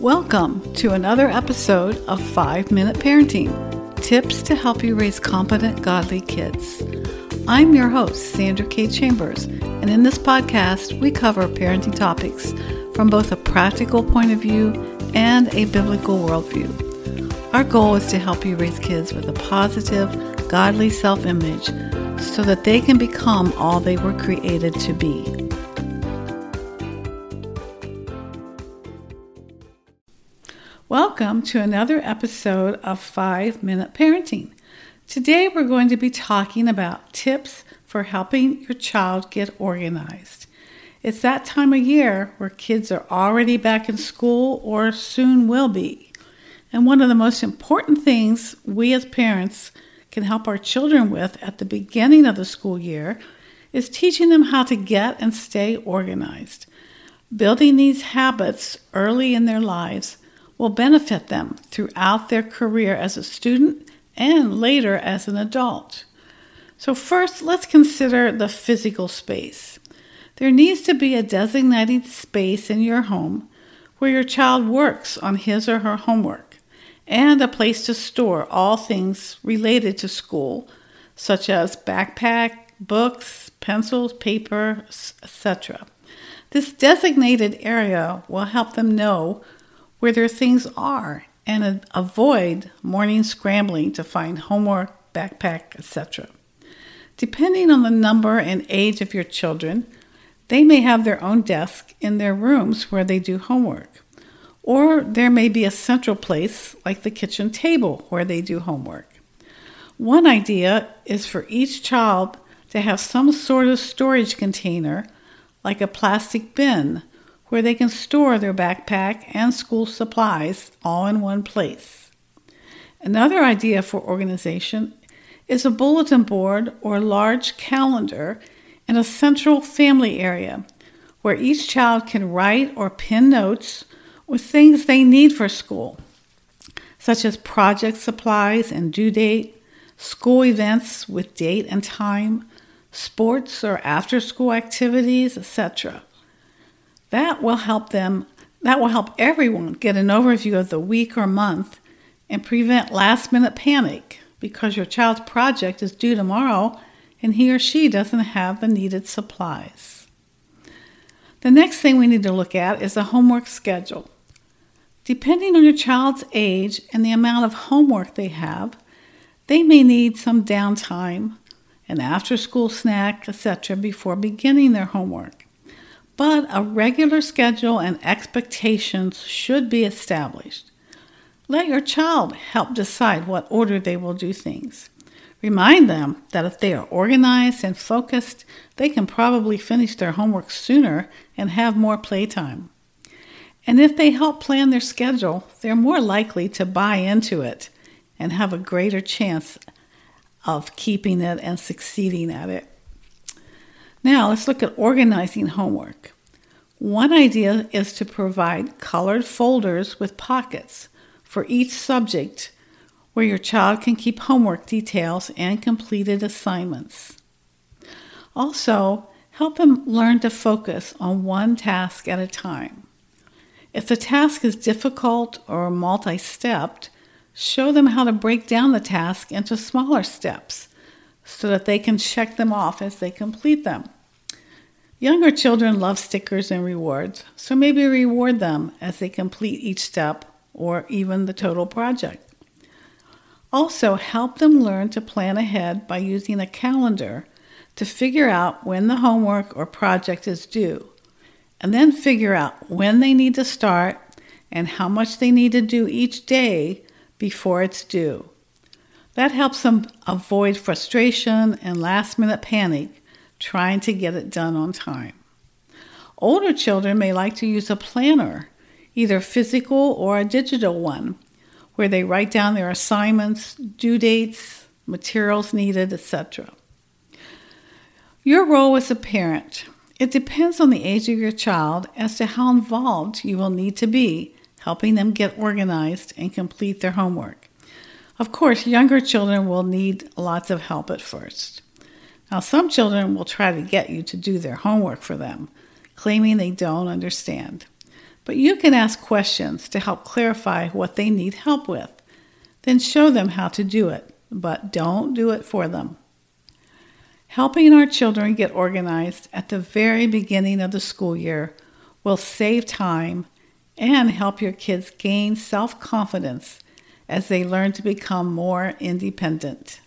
Welcome to another episode of 5 Minute Parenting Tips to help you raise competent, godly kids. I'm your host, Sandra K. Chambers, and in this podcast, we cover parenting topics from both a practical point of view and a biblical worldview. Our goal is to help you raise kids with a positive, godly self image so that they can become all they were created to be. Welcome to another episode of 5 Minute Parenting. Today we're going to be talking about tips for helping your child get organized. It's that time of year where kids are already back in school or soon will be. And one of the most important things we as parents can help our children with at the beginning of the school year is teaching them how to get and stay organized. Building these habits early in their lives will benefit them throughout their career as a student and later as an adult. So, first, let's consider the physical space. There needs to be a designated space in your home where your child works on his or her homework and a place to store all things related to school, such as backpack, books, pencils, paper, etc. This designated area will help them know where their things are and avoid morning scrambling to find homework, backpack, etc. Depending on the number and age of your children, they may have their own desk in their rooms where they do homework. Or there may be a central place like the kitchen table where they do homework. One idea is for each child to have some sort of storage container, like a plastic bin, where they can store their backpack and school supplies all in one place. Another idea for organization is a bulletin board or large calendar in a central family area where each child can write or pin notes with things they need for school, such as project supplies and due date, school events with date and time, sports or after school activities, etc. That will help them, that will help everyone get an overview of the week or month and prevent last minute panic because your child's project is due tomorrow and he or she doesn't have the needed supplies. The next thing we need to look at is the homework schedule. Depending on your child's age and the amount of homework they have, they may need some downtime, an after school snack, etc., before beginning their homework but a regular schedule and expectations should be established. Let your child help decide what order they will do things. Remind them that if they are organized and focused, they can probably finish their homework sooner and have more playtime. And if they help plan their schedule, they're more likely to buy into it and have a greater chance of keeping it and succeeding at it. Now let's look at organizing homework. One idea is to provide colored folders with pockets for each subject where your child can keep homework details and completed assignments. Also, help them learn to focus on one task at a time. If the task is difficult or multi stepped, show them how to break down the task into smaller steps so that they can check them off as they complete them. Younger children love stickers and rewards, so maybe reward them as they complete each step or even the total project. Also, help them learn to plan ahead by using a calendar to figure out when the homework or project is due, and then figure out when they need to start and how much they need to do each day before it's due. That helps them avoid frustration and last minute panic trying to get it done on time. Older children may like to use a planner, either physical or a digital one, where they write down their assignments, due dates, materials needed, etc. Your role as a parent. It depends on the age of your child as to how involved you will need to be helping them get organized and complete their homework. Of course, younger children will need lots of help at first. Now, some children will try to get you to do their homework for them, claiming they don't understand. but you can ask questions to help clarify what they need help with. Then show them how to do it, but don't do it for them. Helping our children get organized at the very beginning of the school year will save time and help your kids gain self confidence as they learn to become more independent.